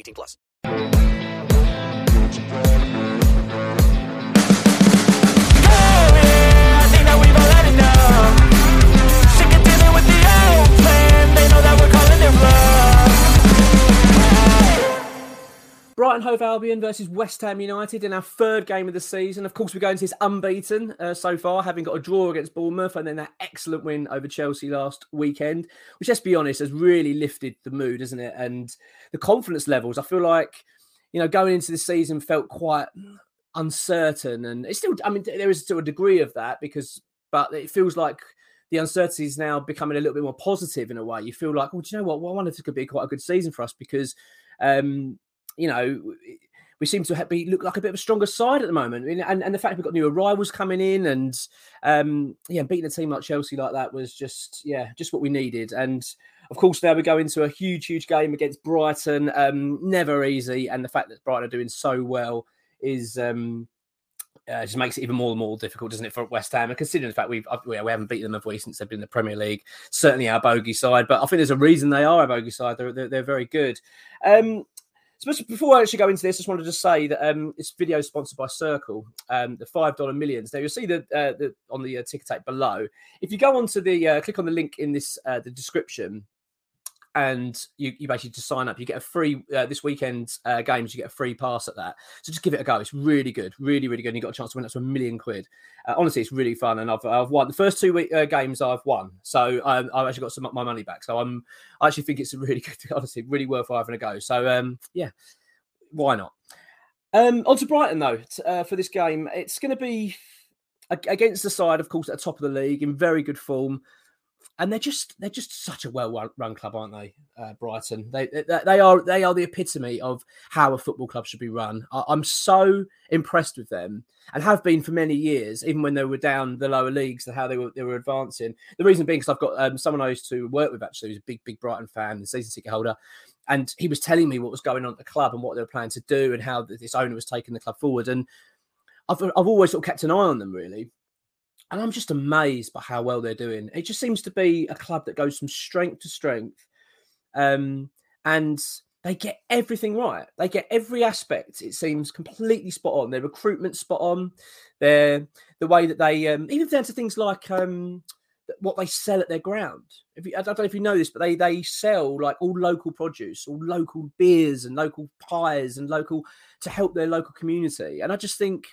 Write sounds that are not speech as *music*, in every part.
18 plus. Brighton Hove Albion versus West Ham United in our third game of the season. Of course, we're going to this unbeaten uh, so far, having got a draw against Bournemouth and then that excellent win over Chelsea last weekend, which, let's be honest, has really lifted the mood, hasn't it? And the confidence levels. I feel like, you know, going into the season felt quite uncertain, and it's still. I mean, there is still a degree of that because, but it feels like the uncertainty is now becoming a little bit more positive in a way. You feel like, well, do you know what? Well, I wonder if this could be quite a good season for us because. Um, you know, we seem to be look like a bit of a stronger side at the moment. And, and the fact we've got new arrivals coming in and um, yeah, beating a team like Chelsea like that was just yeah, just what we needed. And of course, now we go into a huge, huge game against Brighton. Um, never easy, and the fact that Brighton are doing so well is um, uh, just makes it even more and more difficult, doesn't it, for West Ham? And considering the fact we've we haven't beaten them, have we, since they've been in the Premier League? Certainly our bogey side, but I think there's a reason they are a bogey side. They're they're, they're very good. Um, so before I actually go into this, I just wanted to say that um, this video is sponsored by CIRCL, um, the five dollar millions. Now you'll see the, uh, the on the uh, ticker tape below. If you go onto the uh, click on the link in this uh, the description, and you, you basically just sign up. You get a free uh, this weekend uh, games. You get a free pass at that. So just give it a go. It's really good, really really good. And you got a chance to win up to a million quid. Uh, honestly, it's really fun, and I've I've won the first two week, uh, games. I've won, so um, I've actually got some my money back. So I'm I actually think it's a really *laughs* good, honestly, really worthwhile having a go. So um, yeah, why not? Um, on to Brighton though uh, for this game. It's going to be against the side, of course, at the top of the league in very good form and they're just they're just such a well run club, aren't they? Uh, Brighton. They, they, they are they are the epitome of how a football club should be run. I, am so impressed with them and have been for many years, even when they were down the lower leagues, and how they were they were advancing. The reason being because I've got um, someone I used to work with actually, who's a big big Brighton fan, and season ticket holder, and he was telling me what was going on at the club and what they were planning to do and how this owner was taking the club forward. And I've I've always sort of kept an eye on them really and I'm just amazed by how well they're doing. It just seems to be a club that goes from strength to strength, um, and they get everything right. They get every aspect. It seems completely spot on. Their recruitment spot on. Their the way that they um, even down to things like um, what they sell at their ground. If you, I don't know if you know this, but they they sell like all local produce, all local beers and local pies and local to help their local community. And I just think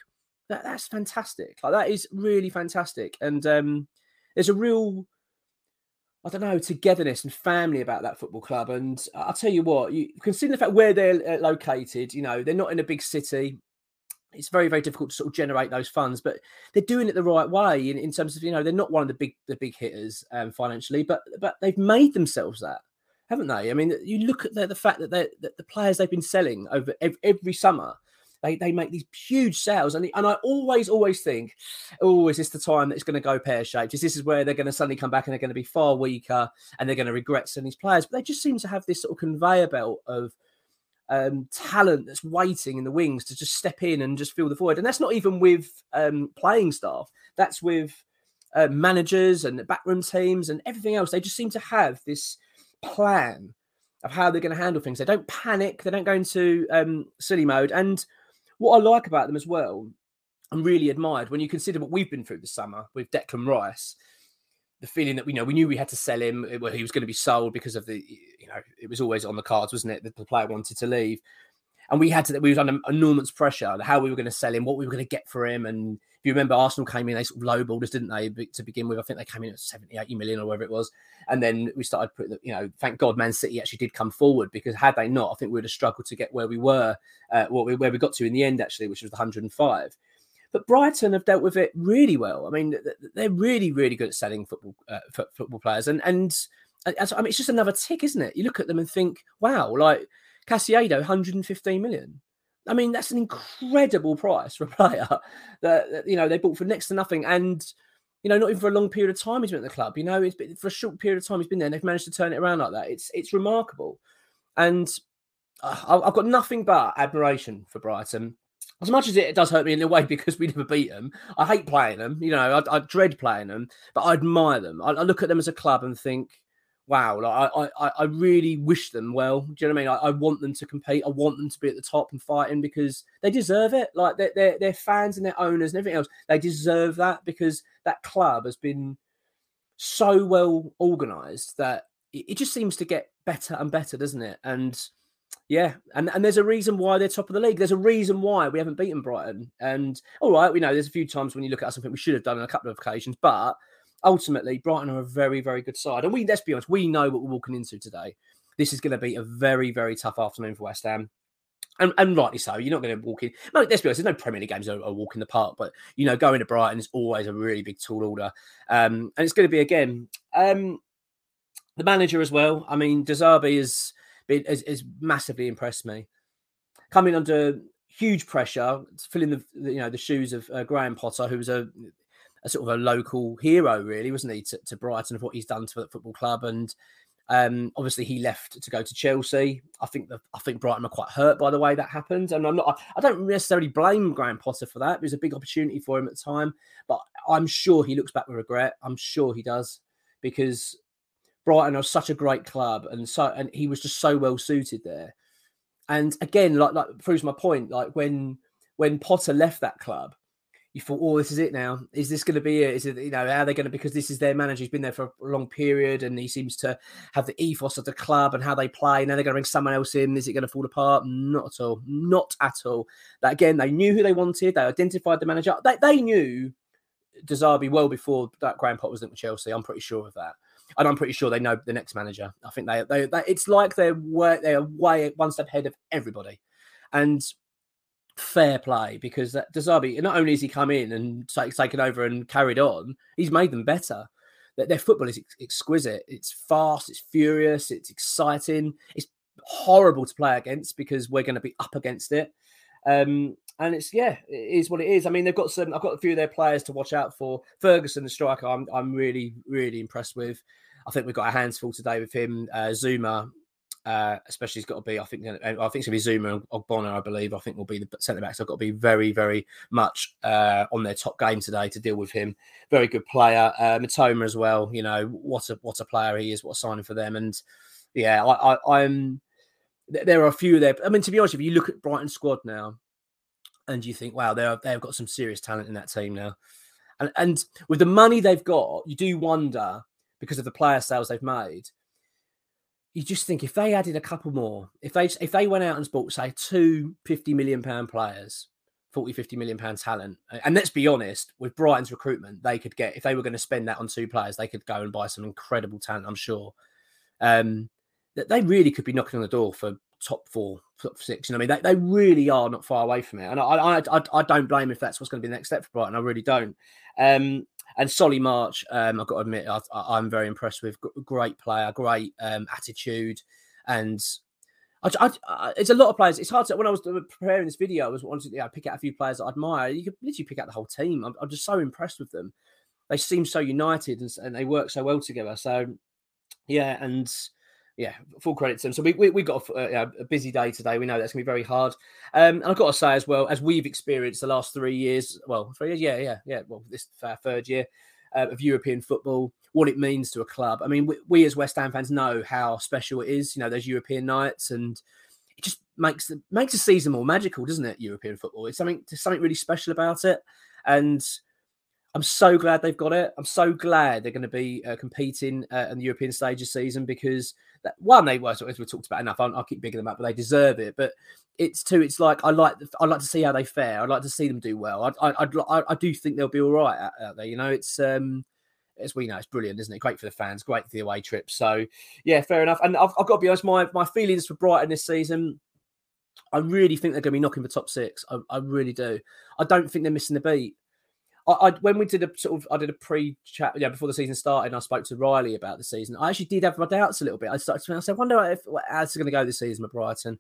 that that's fantastic. Like that is really fantastic. And um, there's a real, I don't know, togetherness and family about that football club. And I'll tell you what, you consider the fact where they're uh, located. You know, they're not in a big city. It's very, very difficult to sort of generate those funds, but they're doing it the right way in, in terms of you know they're not one of the big the big hitters um, financially, but but they've made themselves that, haven't they? I mean, you look at the, the fact that, that the players they've been selling over every, every summer they they make these huge sales, and and I always always think, oh, is this the time that it's going to go pear shaped? Is this is where they're going to suddenly come back and they're going to be far weaker and they're going to regret selling these players? But they just seem to have this sort of conveyor belt of um, talent that's waiting in the wings to just step in and just fill the void. And that's not even with um, playing staff. That's with uh, managers and the backroom teams and everything else. They just seem to have this plan of how they're going to handle things. They don't panic. They don't go into um, silly mode. And what I like about them as well, I'm really admired when you consider what we've been through this summer with Declan Rice. The feeling that we you know we knew we had to sell him, he was going to be sold because of the you know it was always on the cards, wasn't it? That the player wanted to leave, and we had to we was under enormous pressure how we were going to sell him, what we were going to get for him, and you remember, Arsenal came in, they sort of lowballed didn't they, to begin with? I think they came in at 70, 80 million or whatever it was. And then we started putting, you know, thank God Man City actually did come forward because had they not, I think we would have struggled to get where we were, uh, what we, where we got to in the end, actually, which was the 105. But Brighton have dealt with it really well. I mean, they're really, really good at selling football uh, football players, and and I mean, it's just another tick, isn't it? You look at them and think, wow, like Caicedo, 115 million. I mean, that's an incredible price for a player *laughs* that, that, you know they bought for next to nothing, and you know not even for a long period of time he's been at the club. You know, it's been, for a short period of time he's been there, and they've managed to turn it around like that. It's it's remarkable, and uh, I've got nothing but admiration for Brighton. As much as it does hurt me in a way *laughs* because we never beat them, I hate playing them. You know, I, I dread playing them, but I admire them. I, I look at them as a club and think wow, like I, I, I really wish them well. Do you know what I mean? I, I, want them to compete. I want them to be at the top and fighting because they deserve it. Like they're, they're, they're fans and their owners and everything else. They deserve that because that club has been so well organized that it, it just seems to get better and better, doesn't it? And yeah, and, and there's a reason why they're top of the league. There's a reason why we haven't beaten Brighton. And all right, we know there's a few times when you look at something we should have done on a couple of occasions, but ultimately, Brighton are a very, very good side. And we, let's be honest, we know what we're walking into today. This is going to be a very, very tough afternoon for West Ham. And, and rightly so. You're not going to walk in. No, let's be honest, there's no Premier League games that are walk in the park, but you know, going to Brighton is always a really big tall order. Um, and it's going to be again um, the manager as well. I mean, De Zerbi has, been, has, has massively impressed me. Coming under huge pressure, filling the you know the shoes of uh, Graham Potter, who was a a sort of a local hero, really, wasn't he, to, to Brighton of what he's done to the football club. And um, obviously, he left to go to Chelsea. I think the, I think Brighton are quite hurt by the way that happened, and I'm not. I, I don't necessarily blame Graham Potter for that. It was a big opportunity for him at the time, but I'm sure he looks back with regret. I'm sure he does because Brighton are such a great club, and so and he was just so well suited there. And again, like like proves my point. Like when when Potter left that club, you thought, oh, this is it now. Is this going to be it? Is it, you know, are they going to, because this is their manager, he's been there for a long period and he seems to have the ethos of the club and how they play. Now they're going to bring someone else in. Is it going to fall apart? Not at all. Not at all. That again, they knew who they wanted. They identified the manager. They, they knew De Zerbi well before that Graham Potter was at Chelsea. I'm pretty sure of that. And I'm pretty sure they know the next manager. I think they, they, they it's like they're they're way one step ahead of everybody. And fair play because that De Zerbi, not only has he come in and take, taken over and carried on, he's made them better. Their, their football is ex- exquisite. It's fast, it's furious, it's exciting. It's horrible to play against because we're going to be up against it. Um, and it's yeah, it is what it is. I mean, they've got some. I've got a few of their players to watch out for. Ferguson, the striker, I'm I'm really really impressed with. I think we've got our hands full today with him. Uh, Zouma uh, especially, he's got to be. I think. I think it's going to be Zouma and Ogbonna. I believe. I think will be the centre backs. I've got to be very, very much uh, on their top game today to deal with him. Very good player. Uh, Mitoma as well. You know what a what a player he is. What a signing for them. And yeah, I, I, I'm. There are a few there. I mean, to be honest, if you look at Brighton squad now, and you think, wow, they they've got some serious talent in that team now. And and with the money they've got, you do wonder because of the player sales they've made you just think if they added a couple more, if they if they went out and bought say two 50 million pound players, 40, 50 million pound talent, and let's be honest, with Brighton's recruitment, they could get if they were going to spend that on two players, they could go and buy some incredible talent. I'm sure. Um, that they really could be knocking on the door for top four, top six. You know, I mean, they, they really are not far away from it, and I, I I I don't blame if that's what's going to be the next step for Brighton. I really don't. Um, and Solly March, um, I've got to admit, I, am very impressed with. Great player, great um, attitude, and I, I, I, it's a lot of players. It's hard to when I was preparing this video. I was wanting to you know, pick out a few players that I admire. You could literally pick out the whole team. I'm, I'm just so impressed with them. They seem so united and, and, they work so well together. So yeah, and yeah, full credit to them. So we we, we got a, a, busy day today. We know that's gonna be very hard. Um, and I've got to say as well, as we've experienced the last three years, well, three years, yeah, yeah, yeah. Well, this third year uh, of European football, what it means to a club. I mean, we, we, as West Ham fans know how special it is. You know, those European nights, and it just makes the makes the season more magical, doesn't it? European football. It's something there's something really special about it, and I'm so glad they've got it. I'm so glad they're going to be uh, competing uh, in the European stage of season because that, one, they were as we talked about enough. I'll, I'll keep bigging them up, but they deserve it. But it's two. It's like I like I like to see how they fare. I'd like to see them do well. I I I, I do think they'll be all right out, out there. You know, it's um as we know, it's brilliant, isn't it? Great for the fans, great for the away trip. So, yeah, fair enough. And I've, I've got to be honest, my, my feelings for Brighton this season, I really think they're going to be knocking for top six. I, I really do. I don't think they're missing the beat. I, I, when we did a sort of I did a pre-chat yeah before the season started and I spoke to Riley about the season. I actually did have my doubts a little bit. I started to I said, I wonder if how's it going to go this season at Brighton.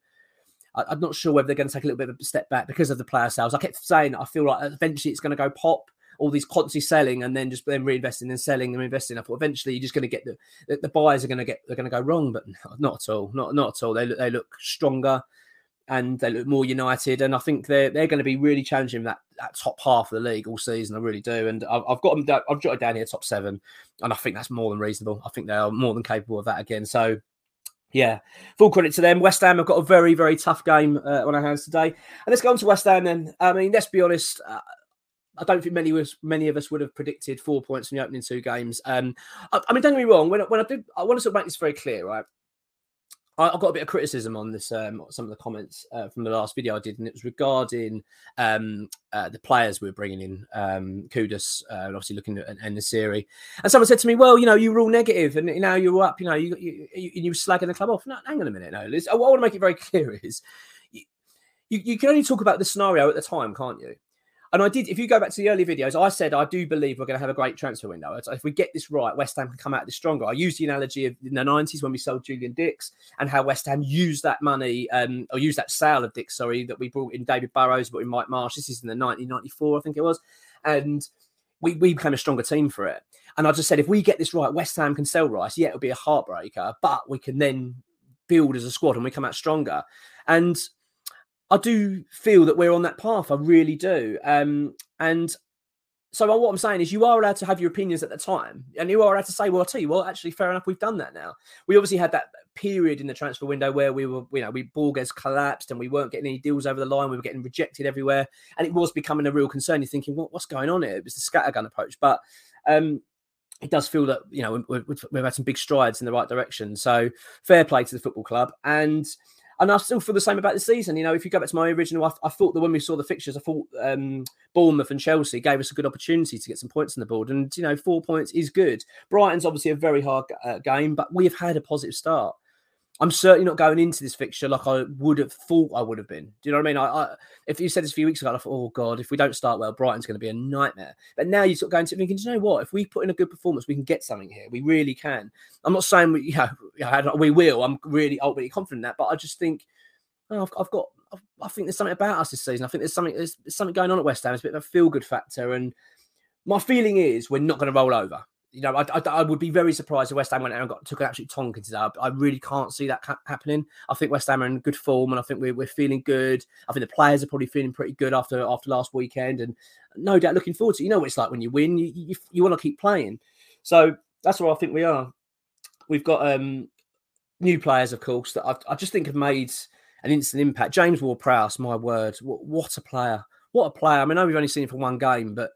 I, am not sure whether they're going to take a little bit of a step back because of the player sales. I kept saying I feel like eventually it's going to go pop. All these constantly selling and then just then reinvesting and selling and investing. I thought eventually you're just going to get the, the, the buyers are going to get they're going to go wrong, but *laughs* not at all. Not not at all. They they look stronger and they look more united. And I think they're they're going to be really challenging that, that top half of the league all season. I really do. And I've, I've got them. I've jotted down here top seven, and I think that's more than reasonable. I think they are more than capable of that again. So. Yeah, full credit to them. West Ham have got a very, very tough game uh, on our hands today. And let's go on to West Ham then. I mean, let's be honest. Uh, I don't think many was many of us would have predicted four points from the opening two games. Um, I, I mean, don't get me wrong. When, when I did, I want to sort of make this very clear, right? I, got a bit of criticism on this, um, some of the comments uh, from the last video I did, and it was regarding um, uh, the players we were bringing in, um, Kudus, uh, obviously looking at and Nesyri. And someone said to me, "Well, you know, you were all negative, and now you're up. You know, you you, you, you slagging the club off." No, hang on a minute, no. Liz. What I want to make it very *laughs* clear is, you, you can only talk about the scenario at the time, can't you? And I did, if you go back to the early videos, I said I do believe we're going to have a great transfer window. If we get this right, West Ham can come out of this stronger. I used the analogy of in the 90s when we sold Julian Dicks and how West Ham used that money, um, or used that sale of Dicks, sorry, that we brought in David Burrows, but in Mike Marsh. This is in the 1994, I think it was. And we, we became a stronger team for it. And I just said, if we get this right, West Ham can sell Rice. Yeah, it'll be a heartbreaker, but we can then build as a squad and we come out stronger. And I do feel that we're on that path. I really do. Um, and so what I'm saying is, you are allowed to have your opinions at the time, and you are allowed to say, "Well, I'll tell you, well, actually, fair enough, we've done that now." We obviously had that period in the transfer window where we were, you know, we Borges collapsed and we weren't getting any deals over the line. We were getting rejected everywhere, and it was becoming a real concern. You're thinking, "What, what's going on here?" It was the scattergun approach, but um, it does feel that you know we've, we've had some big strides in the right direction. So fair play to the football club, and and I still feel the same about the season. You know, if you go back to my original, I, I thought that when we saw the fixtures, I thought um, Bournemouth and Chelsea gave us a good opportunity to get some points on the board. And, you know, four points is good. Brighton's obviously a very hard uh, game, but we have had a positive start. I'm certainly not going into this fixture like I would have thought I would have been. Do you know what I mean? I, I, if you said this a few weeks ago, I thought, oh god, if we don't start well, Brighton's going to be a nightmare. But now you sort of going to thinking, you know what? If we put in a good performance, we can get something here. We really can. I'm not saying we, you know, *laughs* we will. I'm really ultimately confident in that, but I just think oh, I've, I've, got, I've, i think there's something about us this season. I think there's something, there's, there's something going on at West Ham. It's a bit of a feel good factor, and my feeling is we're not going to roll over. You know, I, I, I, would be very surprised if West Ham went out and got took an absolute tonk into that. I really can't see that ca- happening. I think West Ham are in good form, and I think we're, we're feeling good. I think the players are probably feeling pretty good after after last weekend, and no doubt looking forward to. It. You know what it's like when you win, you you, you want to keep playing. So that's where I think we are. We've got um, new players, of course, that I, I just think have made an instant impact. James Ward Prowse, my word, what, what, a player! What a player! I mean, I know we've only seen him for one game, but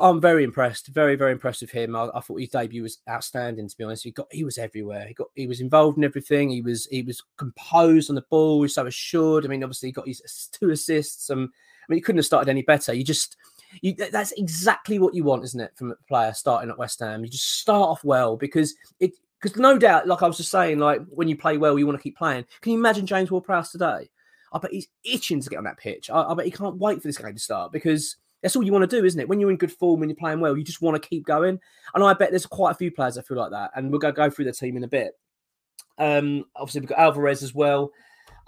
I, am very impressed, very, very impressed with him. I, I, thought his debut was outstanding. To be honest, he got he was everywhere. He got he was involved in everything. He was he was composed on the ball. He was so assured. I mean, obviously, he got his two assists. Um, I mean, he couldn't have started any better. You just you, that's exactly what you want, isn't it, from a player starting at West Ham? You just start off well because it because no doubt, like I was just saying, like when you play well, you want to keep playing. Can you imagine James Ward-Prowse today? I bet he's itching to get on that pitch. I, I bet he can't wait for this game to start because that's all you want to do, isn't it? When you're in good form and you're playing well, you just want to keep going. And I bet there's quite a few players that feel like that. And we'll go go through the team in a bit. Um, obviously, we've got Alvarez as well.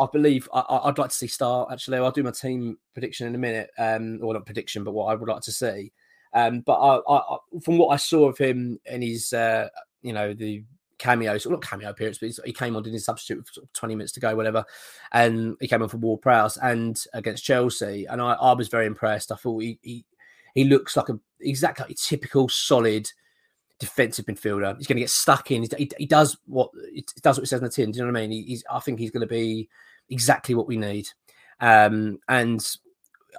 I believe I, would like to see start. Actually, I'll do my team prediction in a minute. Um, or not prediction, but what I would like to see. Um, but I, I, from what I saw of him and his, uh, you know, the cameos, not cameo appearance, but he came on, did his substitute with sort of 20 minutes to go, whatever. And he came on for Ward Prowse and against Chelsea. And I, I was very impressed. I thought he, he, he looks like a exactly like a typical solid defensive midfielder. He's going to get stuck in. He, he does what he does what it says in the tin. Do you know what I mean? he's. I think he's going to be exactly what we need. Um, and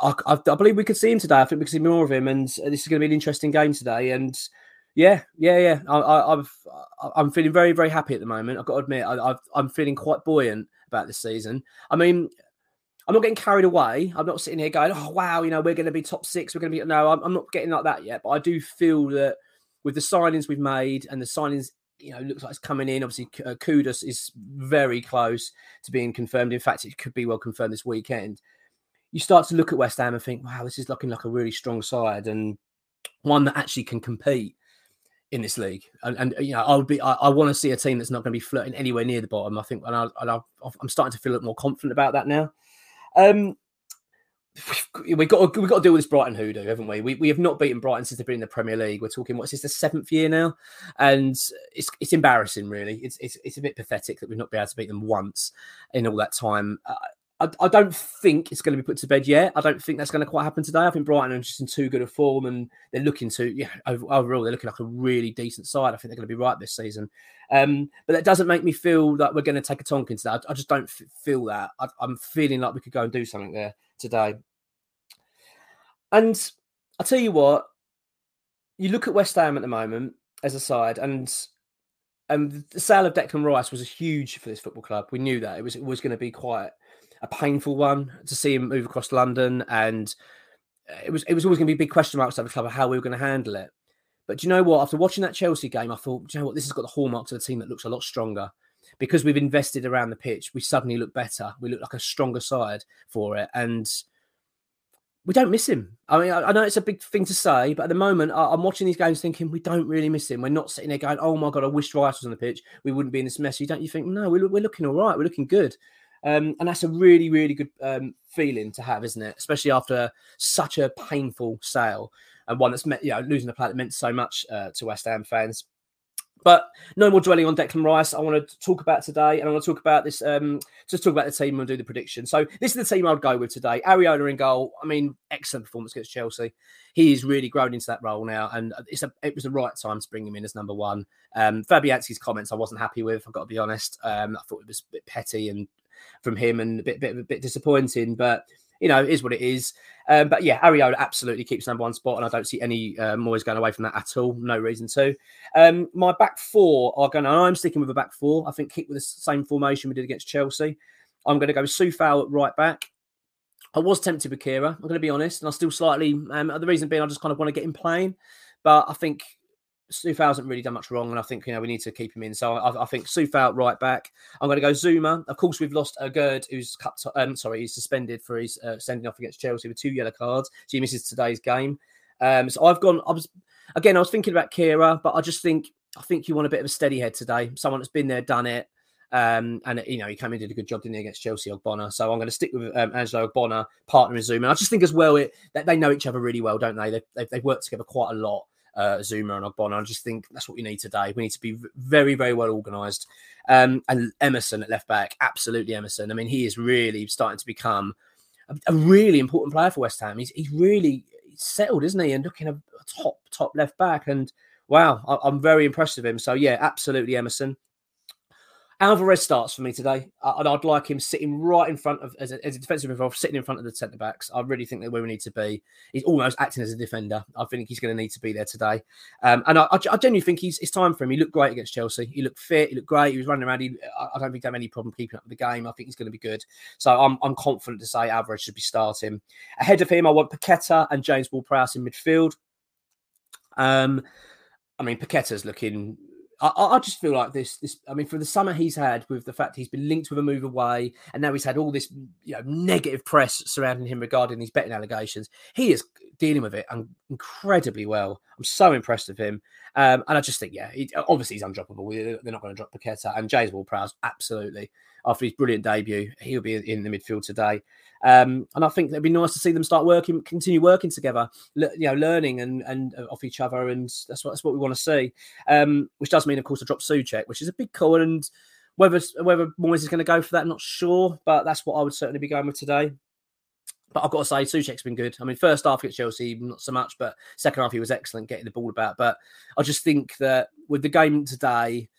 I, I, I, believe we could see him today. I think we could see more of him, and this is going to be an interesting game today. And yeah, yeah, yeah. I, have I'm feeling very, very happy at the moment. I've got to admit, I, am feeling quite buoyant about this season. I mean, I'm not getting carried away. I'm not sitting here going, "Oh wow, you know, we're going to be top six. We're going to be." No, I'm, I'm not getting like that yet. But I do feel that with the signings we've made and the signings you know, looks like it's coming in. Obviously, uh, Kudus is very close to being confirmed. In fact, it could be well confirmed this weekend. You start to look at West Ham and think, wow, this is looking like a really strong side and one that actually can compete in this league. And, and you know, I would be, I, I want to see a team that's not going to be flirting anywhere near the bottom. I think, and, I, am starting to feel a little more confident about that now. Um, we've got to, we've got to deal with this Brighton hoodoo, haven't we? We we have not beaten Brighton since they've been in the Premier League. We're talking what's this the seventh year now, and it's it's embarrassing, really. It's it's it's a bit pathetic that we've not been able to beat them once in all that time. Uh, I, I don't think it's going to be put to bed yet. I don't think that's going to quite happen today. I think Brighton are just in too good a form, and they're looking to yeah. Overall, they're looking like a really decent side. I think they're going to be right this season. Um, but that doesn't make me feel that we're going to take a Tonkin today. I, I just don't f- feel that. I, I'm feeling like we could go and do something there today. And I'll tell you what, you look at West Ham at the moment as a side, and and the sale of Declan Rice was huge for this football club. We knew that it was it was going to be quite a painful one to see him move across London, and uh, it was it was always going to be big question marks over the club of how we were going to handle it. But do you know what? After watching that Chelsea game, I thought, do you know what? This has got the hallmarks of a team that looks a lot stronger because we've invested around the pitch. We suddenly look better. We look like a stronger side for it, and we don't miss him. I mean, I, know it's a big thing to say, but at the moment, I, am watching these games thinking we don't really miss him. We're not sitting there going, "Oh my god, I wish Rice was on the pitch. We wouldn't be in this mess." You don't you think? No, we're, we're looking all right. We're looking good, um, and that's a really, really good um, feeling to have, isn't it? Especially after such a painful sale and one that's meant, you know, losing player that meant so much uh, to West Ham fans. But no more dwelling on Declan Rice. I want to talk about today, and I want to talk about this. Um, just talk about the team and do the prediction. So this is the team I would go with today. Areola in goal. I mean, excellent performance against Chelsea. He is really grown into that role now, and it's a, it was the right time to bring him in as number one. Um, Fabianski's comments I wasn't happy with. I've got to be honest. Um, I thought it was a bit petty and from him and a bit bit a bit disappointing, but you know, is what it is. Um, but yeah, Areola absolutely keeps number one spot, and I don't see any uh, Moyes going away from that at all. No reason to. Um, my back four are going. I'm sticking with a back four. I think keep with the same formation we did against Chelsea. I'm going to go Coufal at right back. I was tempted with Kehrer. I'm going to be honest, and I still slightly. Um, the reason being, I just kind of want to get him playing, but I think Coufal hasn't really done much wrong, and I think you know we need to keep him in. So I, I think Coufal right back. I'm going to go Zouma. Of course, we've lost Aguerd who's cut. To, um, sorry, he's suspended for his uh, sending off against Chelsea with two yellow cards. So he misses today's game. Um, so I've gone. I was again. I was thinking about Kehrer, but I just think I think you want a bit of a steady head today. Someone that's been there, done it. Um, and you know he came in and did a good job didn't he, against Chelsea Ogbonna. So I'm going to stick with um, Angelo Ogbonna, partner in Zouma. I just think as well it they know each other really well, don't they? They've, they've, they've worked together quite a lot uh, Zouma and Ogbonna. I just think that's what we need today. We need to be very, very well organised. Um, and Emerson at left back, absolutely Emerson. I mean, he is really starting to become a, a really important player for West Ham. He's, he's really settled, isn't he? And looking a top, top left back. And wow, I, am very impressed with him. So yeah, absolutely Emerson. Alvarez starts for me today, and I'd like him sitting right in front of as a, as a defensive midfielder, sitting in front of the centre backs. I really think that where we need to be. He's almost acting as a defender. I think he's going to need to be there today, um, and I, I, genuinely think he's it's time for him. He looked great against Chelsea. He looked fit. He looked great. He was running around. He, I don't think he had any problem keeping up with the game. I think he's going to be good. So I'm I'm confident to say Alvarez should be starting ahead of him. I want Paqueta and James Ward-Prowse in midfield. Um, I mean Paqueta's looking I, I just feel like this. This, I mean, for the summer he's had, with the fact he's been linked with a move away, and now he's had all this, you know, negative press surrounding him regarding these betting allegations. He is dealing with it incredibly well. I'm so impressed with him, um, and I just think, yeah, he, obviously he's undroppable. They're not going to drop Paqueta and James Ward-Prowse, absolutely. After his brilliant debut, he'll be in the midfield today. Um, and I think it'd be nice to see them start working, continue working together, you know, learning and and uh, off each other, and that's what that's what we want to see. Um, which does mean, of course, to drop Soucek, which is a big call, and whether whether Moyes is going to go for that, I'm not sure, but that's what I would certainly be going with today. But I've got to say, Soucek's been good. I mean, first half against Chelsea, not so much, but second half he was excellent getting the ball about. But I just think that with the game today,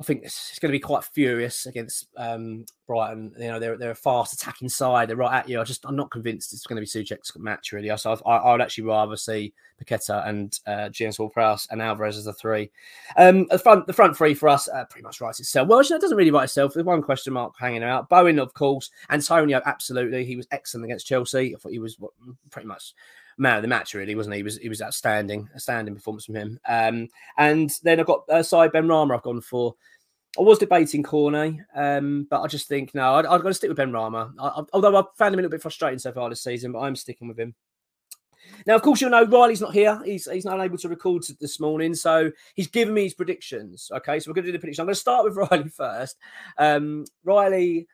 I think it's, going to be quite furious against um, Brighton. You know, they're they're a fast attacking side. They're right at you. I just I'm not convinced it's going to be Soucek's match really. So I, I would actually rather see Paqueta and uh, James Ward-Prowse and Alvarez as the three. Um, the front the front three for us uh, pretty much writes itself. Well, it doesn't really write itself. There's one question mark hanging out. Bowen, of course, Antonio, absolutely. He was excellent against Chelsea. I thought he was pretty much man of the match, really, wasn't he? He was he was outstanding, outstanding performance from him. Um, and then I've got uh, side Benrahma I've gone for. I was debating Cornet, um, but I just think no, I'd, I've got to stick with Benrahma. I, I, although I've found him a little bit frustrating so far this season, but I'm sticking with him. Now, of course, you'll know Riley's not here. He's he's not able to record this morning, so he's given me his predictions. Okay, so we're going to do the prediction. I'm going to start with *laughs* Riley first. Um, Riley,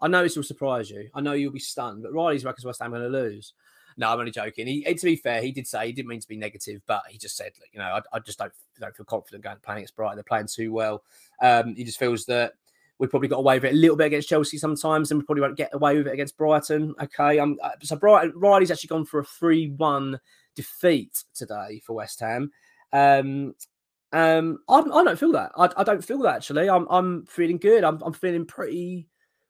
I know this will surprise you. I know you'll be stunned, but Riley's reckons West Ham going to lose. No, I'm only joking. He, to be fair, he did say he didn't mean to be negative, but he just said, you know, I, I just don't don't feel confident going playing against Brighton. They're playing too well. Um, he just feels that we probably got away with it a little bit against Chelsea sometimes, and we probably won't get away with it against Brighton. Okay, um, uh, so Brighton Riley's actually gone for a three-one defeat today for West Ham. Um, um, I, I don't feel that. I, I, don't feel that actually. I'm I'm feeling good. I'm I'm feeling pretty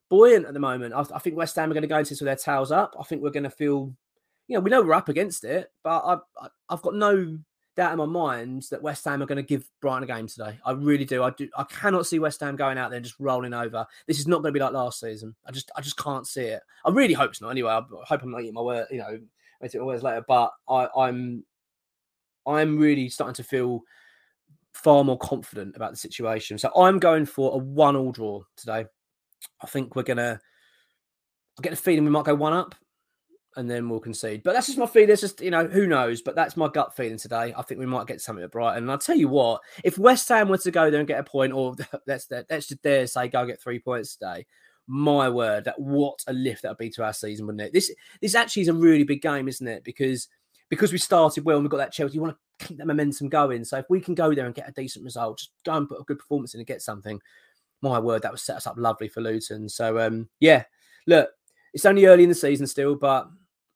buoyant at the moment. I, I think West Ham are going to go into this with their tails up. I think we're going to feel you know, we know we're up against it, but I, I, I've got no doubt in my mind that West Ham are going to give Brighton a game today. I really do. I do. I cannot see West Ham going out there and just rolling over. This is not going to be like last season. I just, I just can't see it. I really hope it's not. Anyway, I hope I'm not eating my word. You know, make it words later. But I, I'm, I'm really starting to feel far more confident about the situation. So I'm going for a one-all draw today. I think we're gonna. I get the feeling we might go one up and then we'll concede. But that's just my feeling. It's just, you know, who knows? But that's my gut feeling today. I think we might get something at Brighton. And I'll tell you what, if West Ham were to go there and get a point, or *laughs* let's, let's just dare say go get three points today, my word, that what a lift that would be to our season, wouldn't it? This this actually is a really big game, isn't it? Because because we started well and we've got that Chelsea, you want to keep that momentum going. So if we can go there and get a decent result, just go and put a good performance in and get something, my word, that would set us up lovely for Luton. So um, yeah, look, it's only early in the season still, but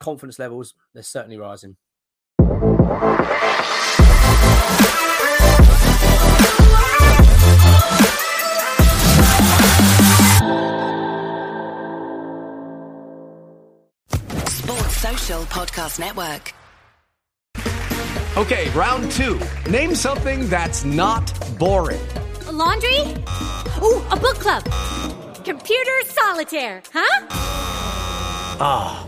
confidence levels, they're certainly rising. Sports Social Podcast Network. Okay, round two. Name something that's not boring. A laundry? Ooh, a book club. Computer solitaire, huh? Ah.